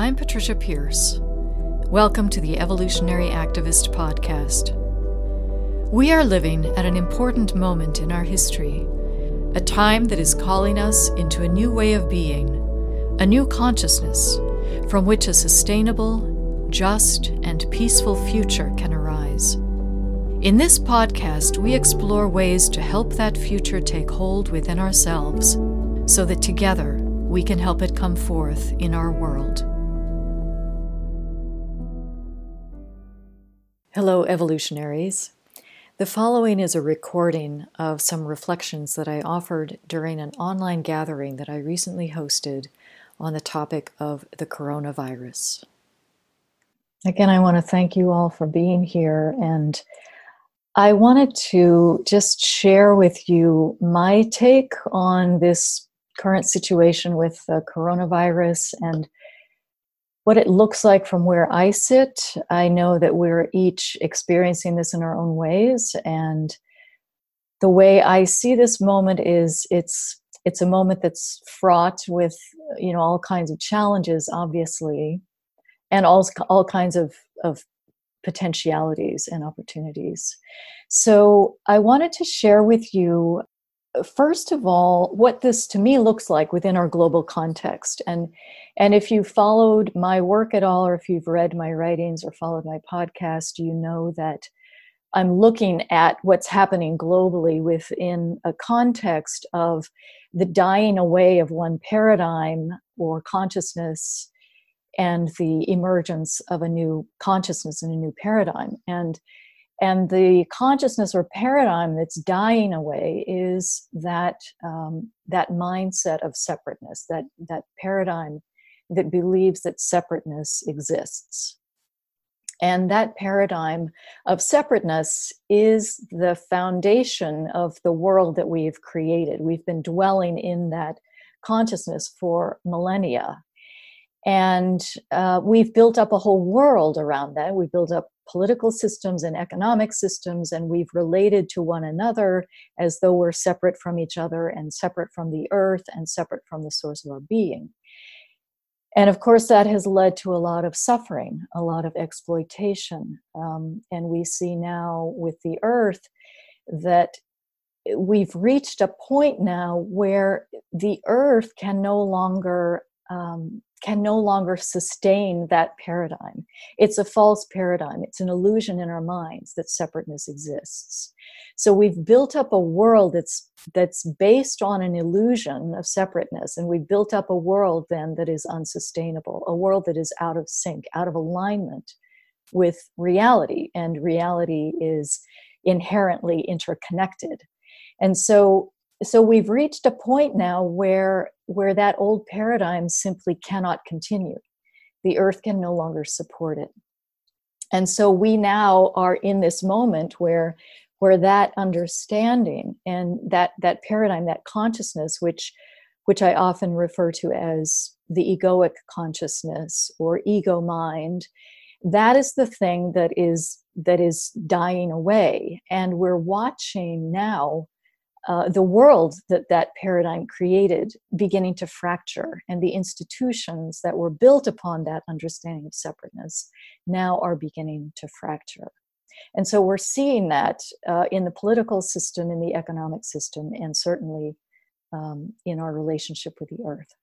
I'm Patricia Pearce. Welcome to the Evolutionary Activist Podcast. We are living at an important moment in our history, a time that is calling us into a new way of being, a new consciousness from which a sustainable, just, and peaceful future can arise. In this podcast, we explore ways to help that future take hold within ourselves so that together we can help it come forth in our world. Hello, evolutionaries. The following is a recording of some reflections that I offered during an online gathering that I recently hosted on the topic of the coronavirus. Again, I want to thank you all for being here, and I wanted to just share with you my take on this current situation with the coronavirus and what it looks like from where I sit. I know that we're each experiencing this in our own ways, and the way I see this moment is it's it's a moment that's fraught with you know all kinds of challenges, obviously, and all all kinds of of potentialities and opportunities. So I wanted to share with you first of all what this to me looks like within our global context. And and if you followed my work at all or if you've read my writings or followed my podcast you know that i'm looking at what's happening globally within a context of the dying away of one paradigm or consciousness and the emergence of a new consciousness and a new paradigm. And and the consciousness or paradigm that's dying away is that um, that mindset of separateness that that paradigm that believes that separateness exists. And that paradigm of separateness is the foundation of the world that we've created. We've been dwelling in that consciousness for millennia. And uh, we've built up a whole world around that. We've built up political systems and economic systems, and we've related to one another as though we're separate from each other and separate from the earth and separate from the source of our being. And of course, that has led to a lot of suffering, a lot of exploitation. Um, and we see now with the earth that we've reached a point now where the earth can no longer um, can no longer sustain that paradigm. It's a false paradigm. It's an illusion in our minds that separateness exists. So we've built up a world that's that's based on an illusion of separateness, and we've built up a world then that is unsustainable, a world that is out of sync, out of alignment with reality, and reality is inherently interconnected. And so so we've reached a point now where where that old paradigm simply cannot continue. The earth can no longer support it. And so we now are in this moment where where that understanding and that that paradigm that consciousness which which i often refer to as the egoic consciousness or ego mind that is the thing that is that is dying away. And we're watching now uh, the world that that paradigm created beginning to fracture and the institutions that were built upon that understanding of separateness now are beginning to fracture. And so we're seeing that uh, in the political system in the economic system and certainly um, in our relationship with the earth.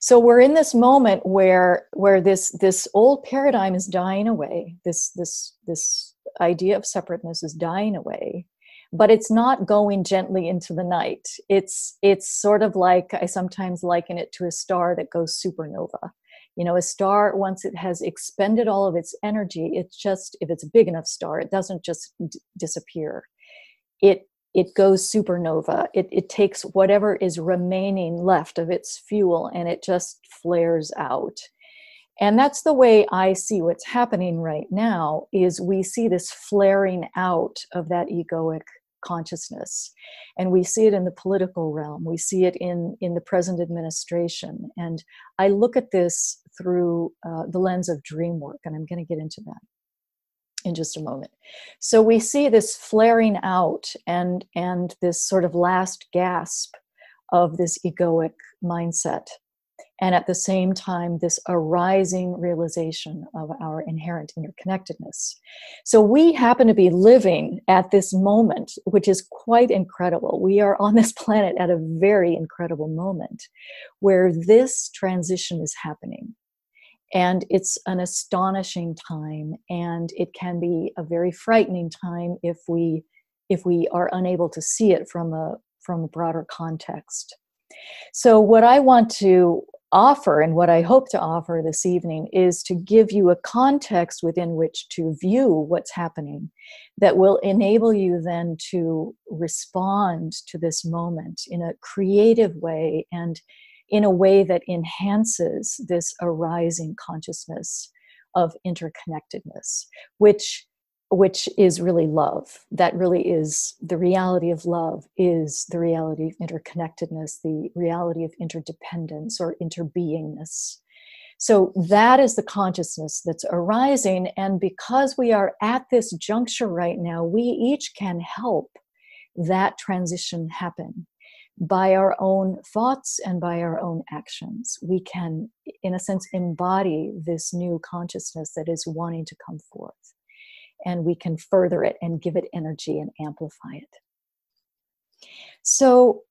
So we're in this moment where where this this old paradigm is dying away. This this this idea of separateness is dying away but it's not going gently into the night. It's it's sort of like i sometimes liken it to a star that goes supernova. You know a star once it has expended all of its energy it's just if it's a big enough star it doesn't just d- disappear. It it goes supernova. It, it takes whatever is remaining left of its fuel and it just flares out. And that's the way i see what's happening right now is we see this flaring out of that egoic consciousness. And we see it in the political realm. We see it in in the present administration. And i look at this through uh, the lens of dream work and i'm going to get into that in just a moment. So we see this flaring out and and this sort of last gasp of this egoic mindset and at the same time, this arising realization of our inherent interconnectedness. So, we happen to be living at this moment, which is quite incredible. We are on this planet at a very incredible moment where this transition is happening. And it's an astonishing time, and it can be a very frightening time if we if we are unable to see it from a from a broader context. So, what I want to offer and what I hope to offer this evening is to give you a context within which to view what's happening that will enable you then to respond to this moment in a creative way and in a way that enhances this arising consciousness of interconnectedness, which which is really love. That really is the reality of love is the reality of interconnectedness the reality of interdependence or interbeingness. So that is the consciousness that's arising and because we are at this juncture right now we each can help that transition happen. By our own thoughts and by our own actions we can in a sense embody this new consciousness that is wanting to come forth and we can further it and give it energy and amplify it. So,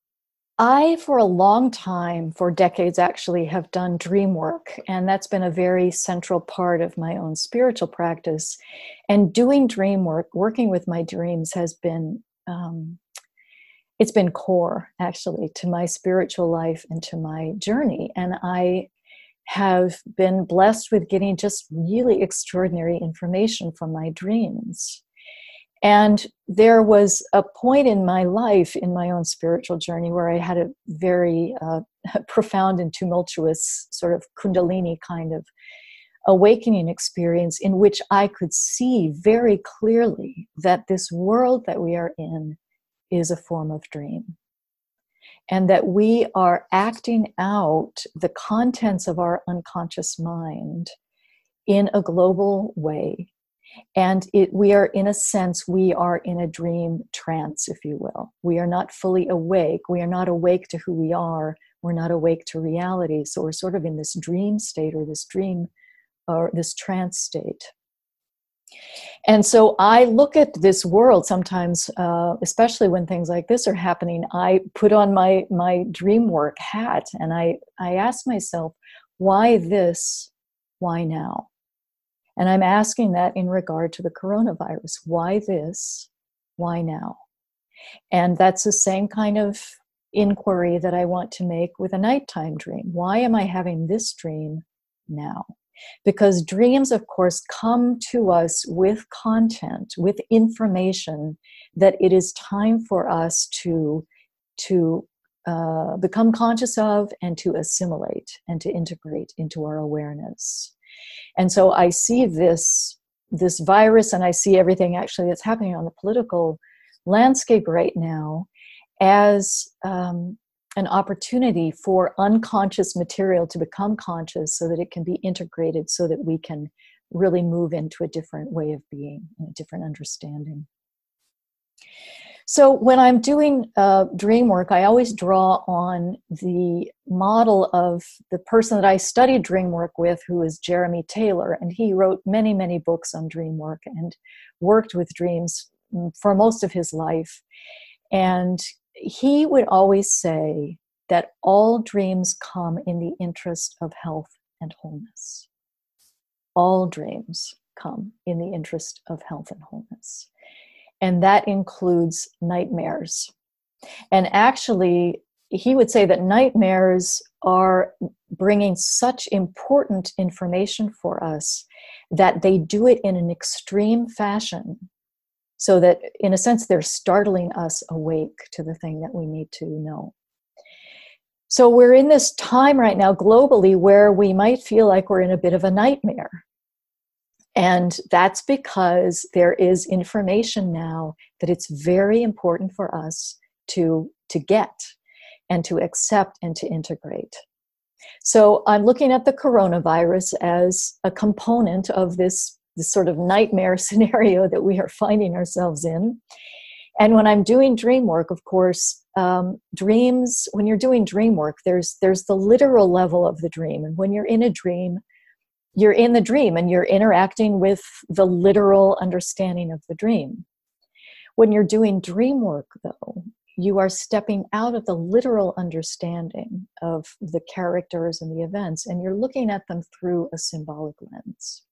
I, for a long time, for decades actually, have done dream work, and that's been a very central part of my own spiritual practice. And doing dream work, working with my dreams, has been um, it's been core actually to my spiritual life and to my journey. And I have been blessed with getting just really extraordinary information from my dreams. And there was a point in my life, in my own spiritual journey, where I had a very uh, profound and tumultuous sort of Kundalini kind of awakening experience in which I could see very clearly that this world that we are in is a form of dream and that we are acting out the contents of our unconscious mind in a global way. And it, we are in a sense we are in a dream trance if you will. We are not fully awake. We are not awake to who we are. We're not awake to reality. So we're sort of in this dream state or this dream or this trance state and so I look at this world sometimes, uh, especially when things like this are happening. I put on my my dream work hat and I I ask myself, why this? Why now? And I'm asking that in regard to the coronavirus. Why this? Why now? And that's the same kind of inquiry that I want to make with a nighttime dream. Why am I having this dream now? Because dreams, of course, come to us with content, with information that it is time for us to, to uh, become conscious of and to assimilate and to integrate into our awareness. And so I see this, this virus and I see everything actually that's happening on the political landscape right now as um, an opportunity for unconscious material to become conscious so that it can be integrated so that we can really move into a different way of being and a different understanding. So, when I'm doing uh, dream work, I always draw on the model of the person that I studied dream work with, who is Jeremy Taylor. And he wrote many, many books on dream work and worked with dreams mm, for most of his life. And he would always say that all dreams come in the interest of health and wholeness. All dreams come in the interest of health and wholeness. And that includes nightmares. And actually, he would say that nightmares are bringing such important information for us that they do it in an extreme fashion so that in a sense they're startling us awake to the thing that we need to know. So we're in this time right now globally where we might feel like we're in a bit of a nightmare. And that's because there is information now that it's very important for us to to get and to accept and to integrate. So i'm looking at the coronavirus as a component of this this sort of nightmare scenario that we are finding ourselves in. And when I'm doing dream work, of course, um, dreams. When you're doing dream work, there's there's the literal level of the dream, and when you're in a dream, you're in the dream and you're interacting with the literal understanding of the dream. When you're doing dream work, though, you are stepping out of the literal understanding of the characters and the events, and you're looking at them through a symbolic lens.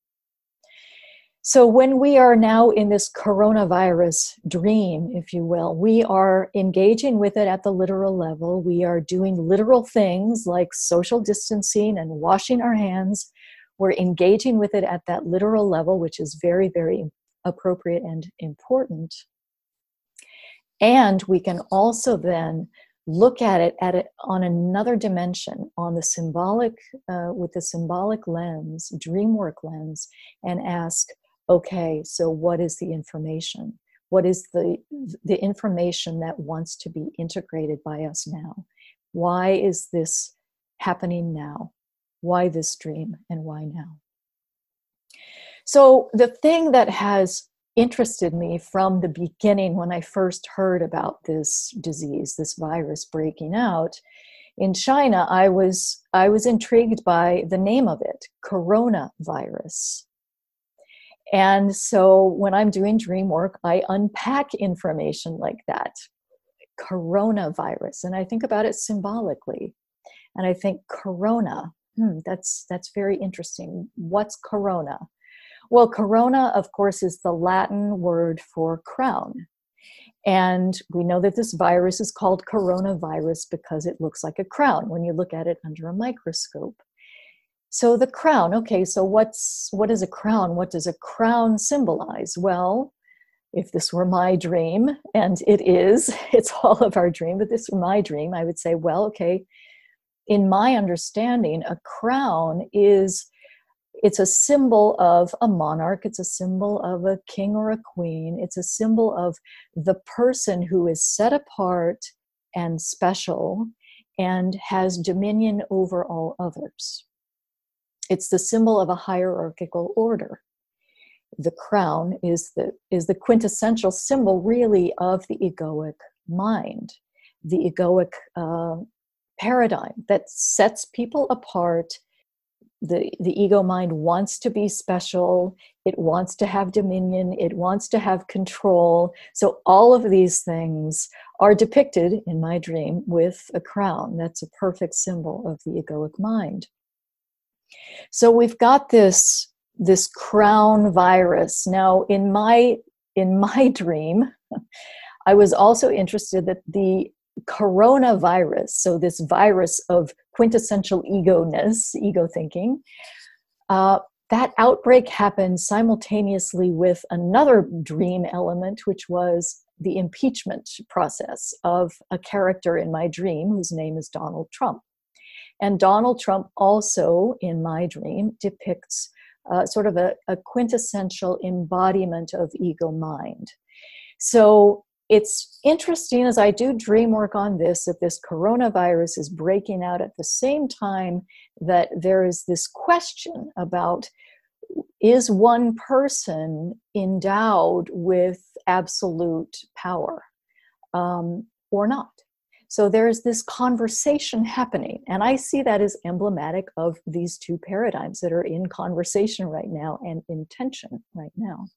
So, when we are now in this coronavirus dream, if you will, we are engaging with it at the literal level. We are doing literal things like social distancing and washing our hands. We're engaging with it at that literal level, which is very, very appropriate and important. And we can also then look at it at it on another dimension on the symbolic uh, with the symbolic lens dreamwork lens and ask okay so what is the information? What is the the information that wants to be integrated by us now? Why is this happening now? Why this dream and why now? So the thing that has interested me from the beginning when I first heard about this disease, this virus breaking out in China, I was I was intrigued by the name of it, coronavirus. And so when I'm doing dream work, I unpack information like that, coronavirus, and I think about it symbolically. And I think corona, hmm, that's that's very interesting. What's corona? Well, corona, of course, is the Latin word for crown. And we know that this virus is called coronavirus because it looks like a crown when you look at it under a microscope. So the crown, okay, so what's what is a crown? What does a crown symbolize? Well, if this were my dream, and it is, it's all of our dream, but this were my dream, I would say, well, okay, in my understanding, a crown is it's a symbol of a monarch it's a symbol of a king or a queen it's a symbol of the person who is set apart and special and has dominion over all others it's the symbol of a hierarchical order. The crown is the is the quintessential symbol really of the egoic mind the egoic uh, paradigm that sets people apart. The the ego mind wants to be special. It wants to have dominion. It wants to have control. So all of these things are depicted in my dream with a crown. That's a perfect symbol of the egoic mind so we've got this this crown virus now in my in my dream i was also interested that the coronavirus, so this virus of quintessential ego ness, ego thinking, uh, that outbreak happened simultaneously with another dream element, which was the impeachment process of a character in my dream whose name is Donald Trump. And Donald Trump also, in my dream, depicts uh, sort of a, a quintessential embodiment of ego mind. So it's interesting as I do dream work on this that this coronavirus is breaking out at the same time that there is this question about is one person endowed with absolute power um, or not? So there's this conversation happening, and I see that as emblematic of these two paradigms that are in conversation right now and in tension right now.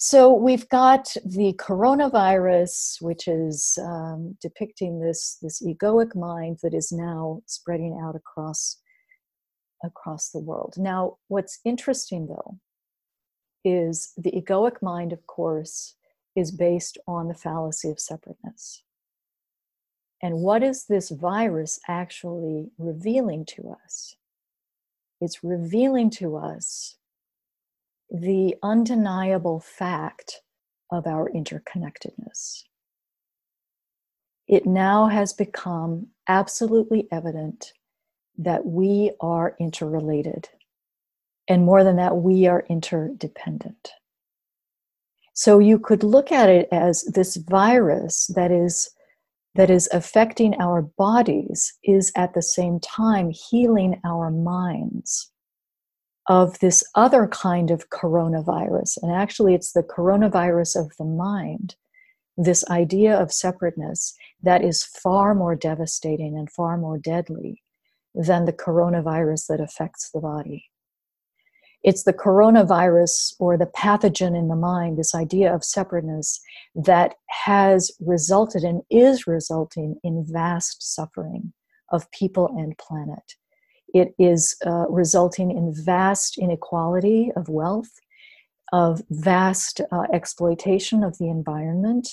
So we've got the coronavirus, which is um, depicting this this egoic mind that is now spreading out across across the world. Now, what's interesting though is the egoic mind, of course, is based on the fallacy of separateness. And what is this virus actually revealing to us? It's revealing to us the undeniable fact of our interconnectedness. It now has become absolutely evident that we are interrelated. And more than that, we are interdependent. So you could look at it as this virus that is that is affecting our bodies is at the same time healing our minds of this other kind of coronavirus. And actually, it's the coronavirus of the mind this idea of separateness that is far more devastating and far more deadly than the coronavirus that affects the body. It's the coronavirus or the pathogen in the mind, this idea of separateness, that has resulted and is resulting in vast suffering of people and planet. It is uh, resulting in vast inequality of wealth, of vast uh, exploitation of the environment,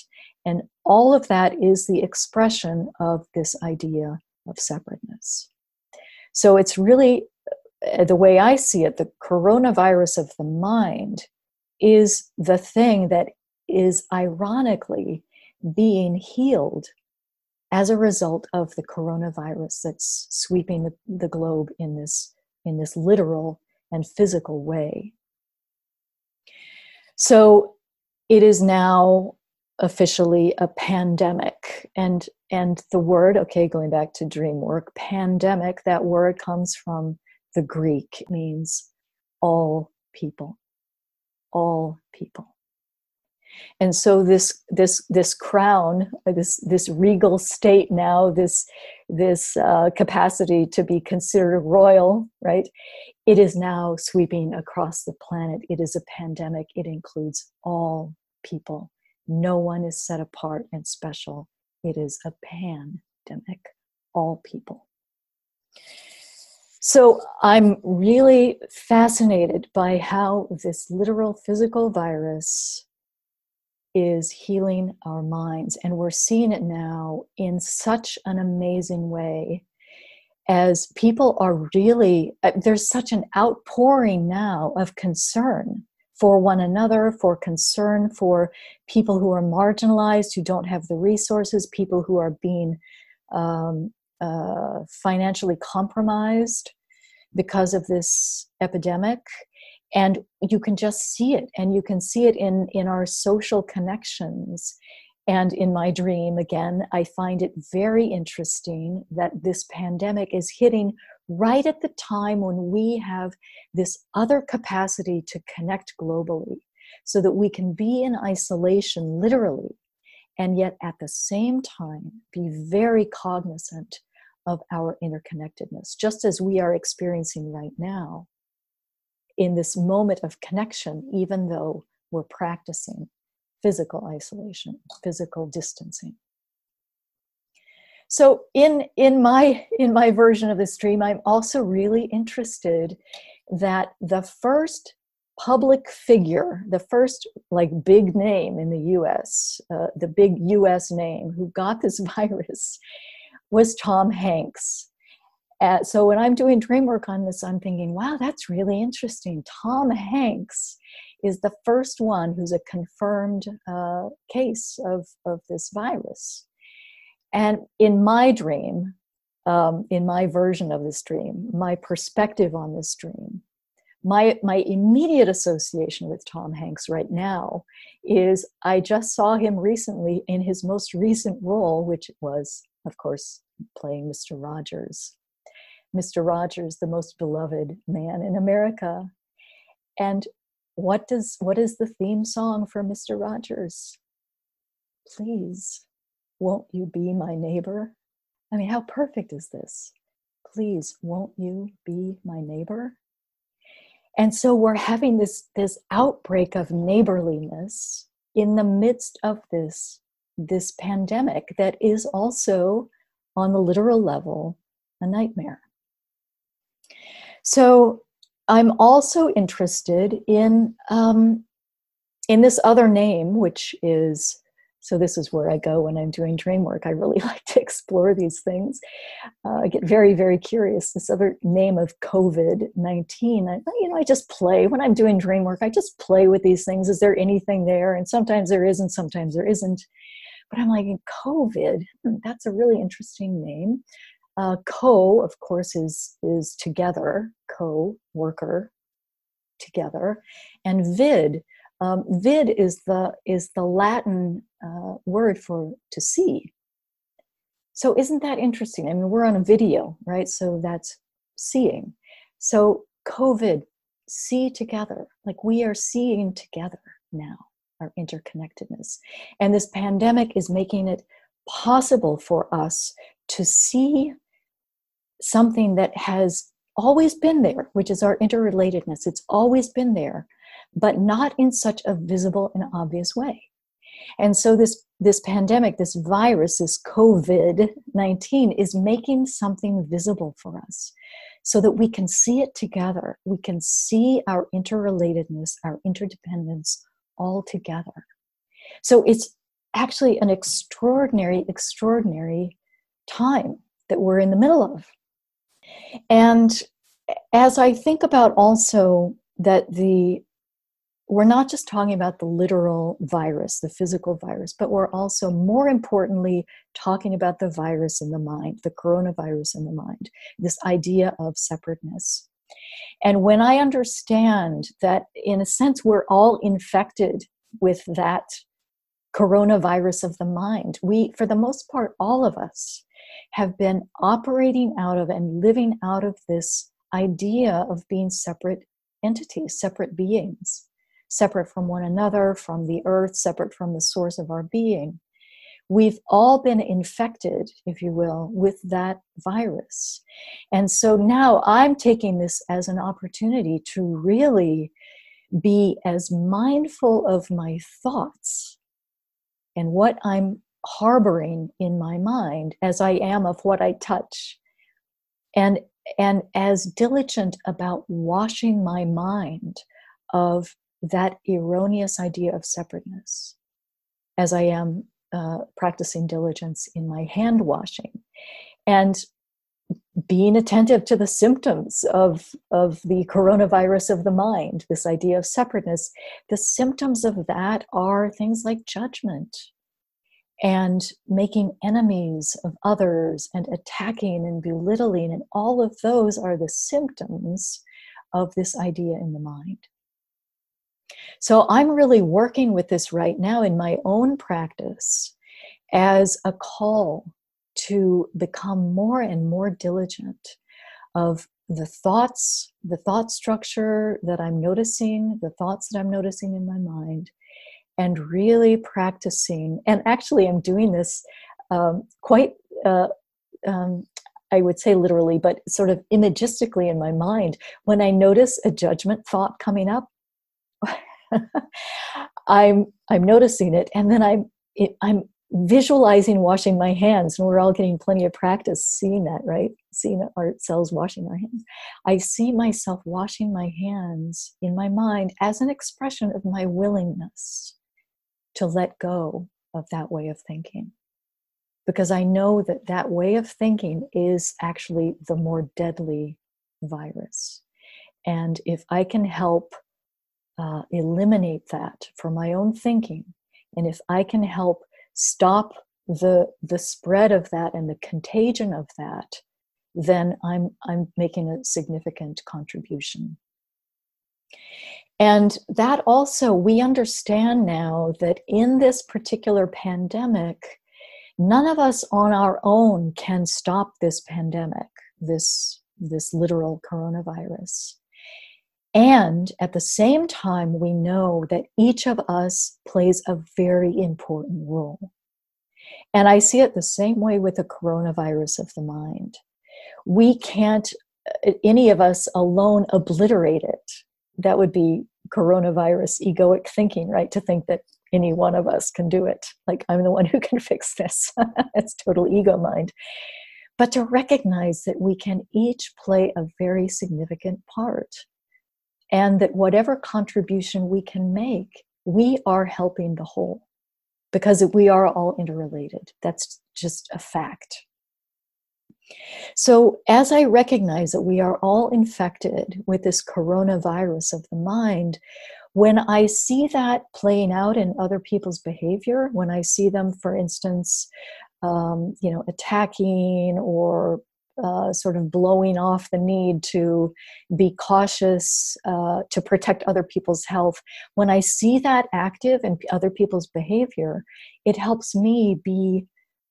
and all of that is the expression of this idea of separateness. So it's really Uh, the way I see it, the coronavirus of the mind is the thing that is ironically being healed as a result of the coronavirus that's sweeping the, the globe in this in this literal and physical way. So it is now officially a pandemic and and the word okay going back to dream work pandemic that word comes from the greek means all people all people. And so this this this crown this this regal state now this this uh, capacity to be considered royal right it is now sweeping across the planet. It is a pandemic. It includes all people. No one is set apart and special. It is a pandemic, all people. So I'm really fascinated by how this literal physical virus is healing our minds. And we're seeing it now in such an amazing way as people are really, uh, there's such an outpouring now of concern for one another, for concern for people who are marginalized, who don't have the resources, people who are being um, uh, financially compromised because of this epidemic. And you can just see it, and you can see it in, in our social connections. And in my dream, again, I find it very interesting that this pandemic is hitting right at the time when we have this other capacity to connect globally so that we can be in isolation literally and yet at the same time be very cognizant of our interconnectedness, just as we are experiencing right now in this moment of connection, even though we're practicing physical isolation, physical distancing. So in in my in my version of the stream i'm also really interested that the first public figure the first like big name in the us uh, the big us name who got this virus was tom hanks. Uh, so when i'm doing dream work on this i'm thinking wow that's really interesting. Tom hanks is the first one who's a confirmed uh, case of, of this virus. And in my dream, um, in my version of this dream, my perspective on this dream, my, my immediate association with Tom Hanks right now is I just saw him recently in his most recent role, which was, of course, playing Mr. Rogers. Mr. Rogers, the most beloved man in America. And what does what is the theme song for Mr. Rogers? Please won't you be my neighbor? I mean, how perfect is this? Please, won't you be my neighbor? And so we're having this, this outbreak of neighborliness in the midst of this, this pandemic that is also, on the literal level, a nightmare. So I'm also interested in um, in this other name, which is so this is where I go when I'm doing dream work. I really like to explore these things. Uh, I get very, very curious. This other name of COVID nineteen, you know, I just play when I'm doing dream work. I just play with these things. Is there anything there? And sometimes there is, and sometimes there isn't. But I'm like, COVID. Hmm, that's a really interesting name. Uh, co, of course, is is together. Co worker together, and vid um, vid is the is the Latin uh, word for to see. So isn't that interesting? I mean, we're on a video, right? So that's seeing. So COVID, see together, like we are seeing together now. Our interconnectedness. And this pandemic is making it possible for us to see something that has always been there, which is our interrelatedness. It's always been there, but not in such a visible and obvious way. And so this this pandemic, this virus, this COVID-19 is making something visible for us so that we can see it together. We can see our interrelatedness, our interdependence all together. So it's actually an extraordinary, extraordinary time that we're in the middle of. And as I think about also that the we're not just talking about the literal virus, the physical virus, but we're also, more importantly, talking about the virus in the mind, the coronavirus in the mind, this idea of separateness. And when I understand that, in a sense, we're all infected with that coronavirus of the mind, we, for the most part, all of us, have been operating out of and living out of this idea of being separate entities, separate beings separate from one another, from the earth, separate from the source of our being. We've all been infected, if you will, with that virus. And so now I'm taking this as an opportunity to really be as mindful of my thoughts and what I'm harboring in my mind as I am of what I touch. And and as diligent about washing my mind of that erroneous idea of separateness as I am uh, practicing diligence in my hand washing and being attentive to the symptoms of, of the coronavirus of the mind, this idea of separateness. The symptoms of that are things like judgment and making enemies of others and attacking and belittling, and all of those are the symptoms of this idea in the mind. So I'm really working with this right now in my own practice as a call to become more and more diligent of the thoughts, the thought structure that I'm noticing, the thoughts that I'm noticing in my mind, and really practicing. And actually, I'm doing this um, quite, uh, um, I would say literally, but sort of imagistically in my mind. When I notice a judgment thought coming up, I'm I'm noticing it, and then I'm it, I'm visualizing washing my hands, and we're all getting plenty of practice seeing that, right? Seeing ourselves washing our hands. I see myself washing my hands in my mind as an expression of my willingness to let go of that way of thinking. Because I know that that way of thinking is actually the more deadly virus. And if I can help uh, eliminate that for my own thinking. And if i can help stop the the spread of that and the contagion of that then i'm i'm making a significant contribution. And that also we understand now that in this particular pandemic none of us on our own can stop this pandemic this this literal coronavirus and at the same time, we know that each of us plays a very important role. And I see it the same way with the coronavirus of the mind. We can't, uh, any of us alone, obliterate it. That would be coronavirus egoic thinking, right? To think that any one of us can do it. Like, I'm the one who can fix this. it's total ego mind. But to recognize that we can each play a very significant part and that whatever contribution we can make, we are helping the whole because we are all interrelated. That's just a fact. So, as I recognize that we are all infected with this coronavirus of the mind, when I see that playing out in other people's behavior, when I see them, for instance, um, you know, attacking or uh, sort of blowing off the need to be cautious uh, to protect other people's health. When I see that active in other people's behavior, it helps me be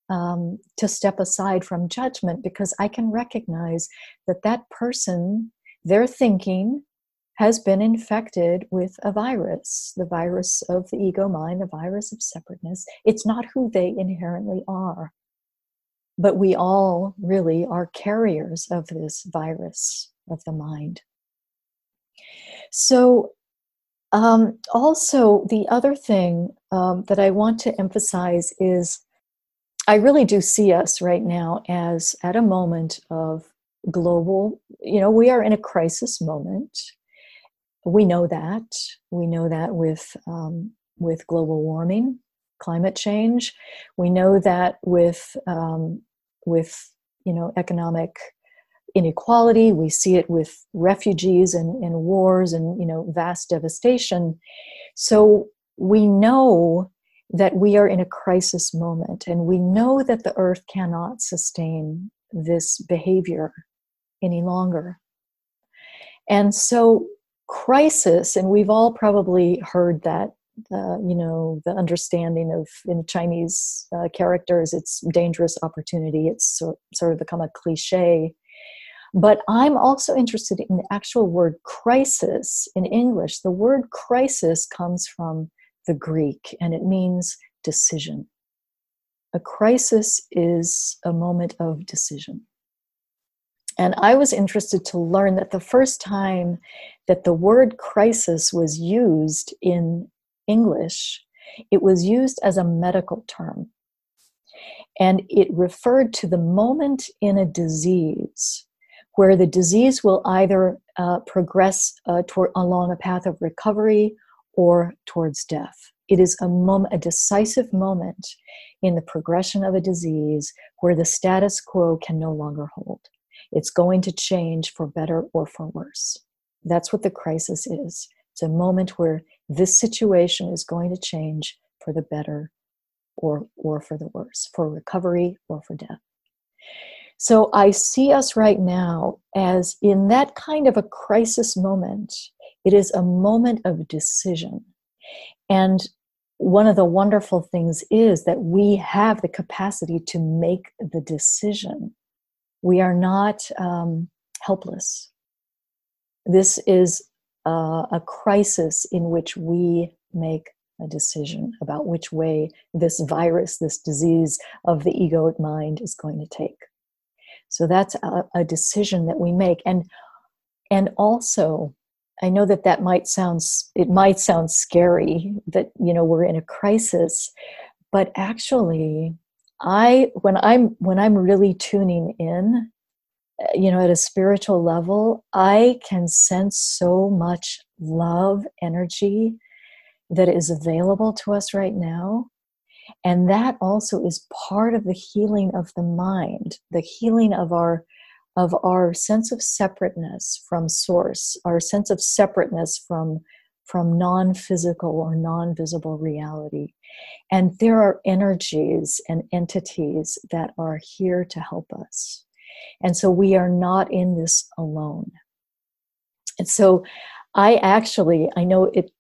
um, to step aside from judgment because I can recognize that that person, their thinking, has been infected with a virus, the virus of the ego mind, the virus of separateness. It's not who they inherently are. But we all really are carriers of this virus of the mind. So, um, also, the other thing um, that I want to emphasize is I really do see us right now as at a moment of global, you know, we are in a crisis moment. We know that. We know that with um, with global warming climate change. We know that with um, with you know economic inequality we see it with refugees and, and wars and you know vast devastation. So we know that we are in a crisis moment and we know that the earth cannot sustain this behavior any longer. And so crisis, and we've all probably heard that, uh, you know, the understanding of in Chinese uh, characters, it's dangerous opportunity. It's so, sort of become a cliche. But I'm also interested in the actual word crisis in English. The word crisis comes from the Greek and it means decision. A crisis is a moment of decision. And I was interested to learn that the first time that the word crisis was used in English, it was used as a medical term. And it referred to the moment in a disease where the disease will either uh, progress uh, toward, along a path of recovery or towards death. It is a moment, a decisive moment in the progression of a disease where the status quo can no longer hold. It's going to change for better or for worse. That's what the crisis is. It's a moment where this situation is going to change for the better or, or for the worse, for recovery or for death. So I see us right now as in that kind of a crisis moment. It is a moment of decision. And one of the wonderful things is that we have the capacity to make the decision. We are not um, helpless. This is uh, a crisis in which we make a decision about which way this virus, this disease of the egoic mind is going to take. So that's a, a decision that we make. And, and also, I know that that might sound, it might sound scary that, you know, we're in a crisis, but actually, I, when I'm, when I'm really tuning in you know, at a spiritual level, I can sense so much love, energy that is available to us right now. And that also is part of the healing of the mind, the healing of our of our sense of separateness from source, our sense of separateness from from non-physical or non-visible reality. And there are energies and entities that are here to help us. And so we are not in this alone. And so I actually, I know it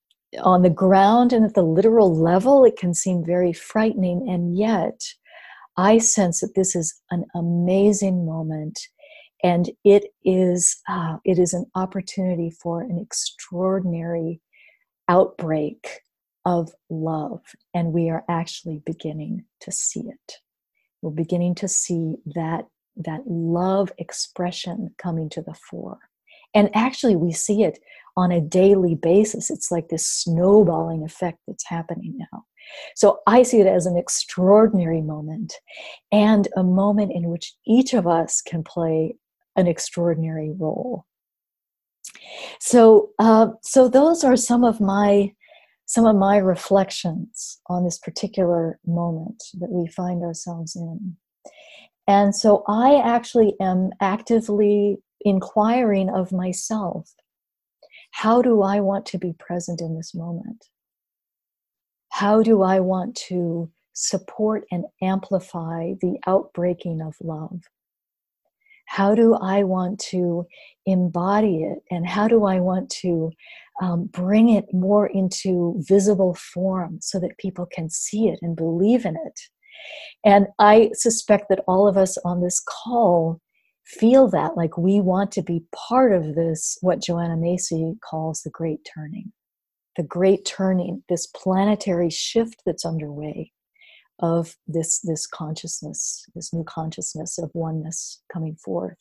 on the ground and at the literal level, it can seem very frightening. And yet, I sense that this is an amazing moment and it is uh, it is an opportunity for an extraordinary outbreak of love and we are actually beginning to see it we're beginning to see that that love expression coming to the fore. And actually, we see it on a daily basis. It's like this snowballing effect that's happening now. So I see it as an extraordinary moment and a moment in which each of us can play an extraordinary role. So, uh, so those are some of my some of my reflections on this particular moment that we find ourselves in. And so I actually am actively inquiring of myself how do I want to be present in this moment? How do I want to support and amplify the outbreaking of love? How do I want to embody it? And how do I want to um, bring it more into visible form so that people can see it and believe in it? And I suspect that all of us on this call feel that like we want to be part of this, what Joanna Macy calls the great turning. The great turning, this planetary shift that's underway of this, this consciousness, this new consciousness of oneness coming forth.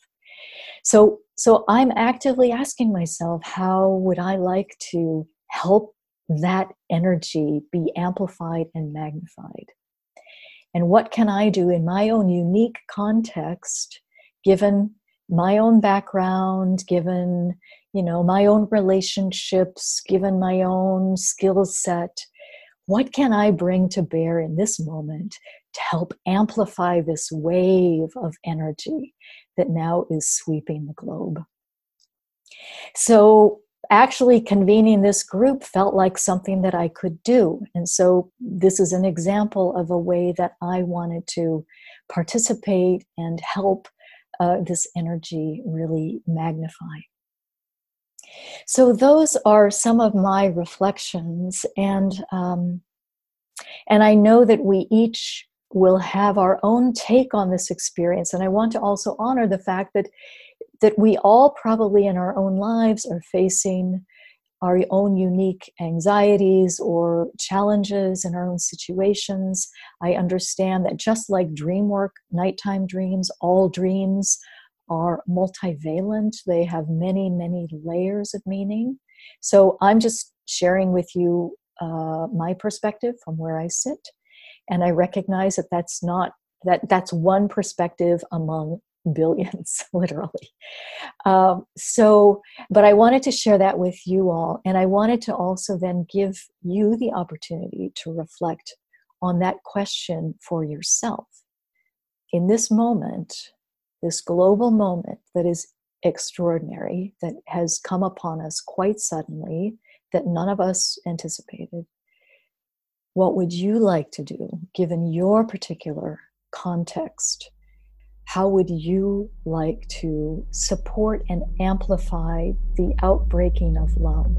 So, so I'm actively asking myself, how would I like to help that energy be amplified and magnified? And what can I do in my own unique context given my own background, given you know my own relationships, given my own skill set, what can I bring to bear in this moment to help amplify this wave of energy that now is sweeping the globe? So, actually convening this group felt like something that I could do. And so, this is an example of a way that I wanted to participate and help uh, this energy really magnify. So those are some of my reflections, and um, and I know that we each will have our own take on this experience. And I want to also honor the fact that that we all probably in our own lives are facing our own unique anxieties or challenges in our own situations. I understand that just like dream work, nighttime dreams, all dreams are multivalent, they have many, many layers of meaning. So I'm just sharing with you uh, my perspective from where I sit. And I recognize that that's not that that's one perspective among billions, literally. Um, so, but I wanted to share that with you all. And I wanted to also then give you the opportunity to reflect on that question for yourself. In this moment, this global moment that is extraordinary, that has come upon us quite suddenly, that none of us anticipated, what would you like to do given your particular context? How would you like to support and amplify the outbreaking of love?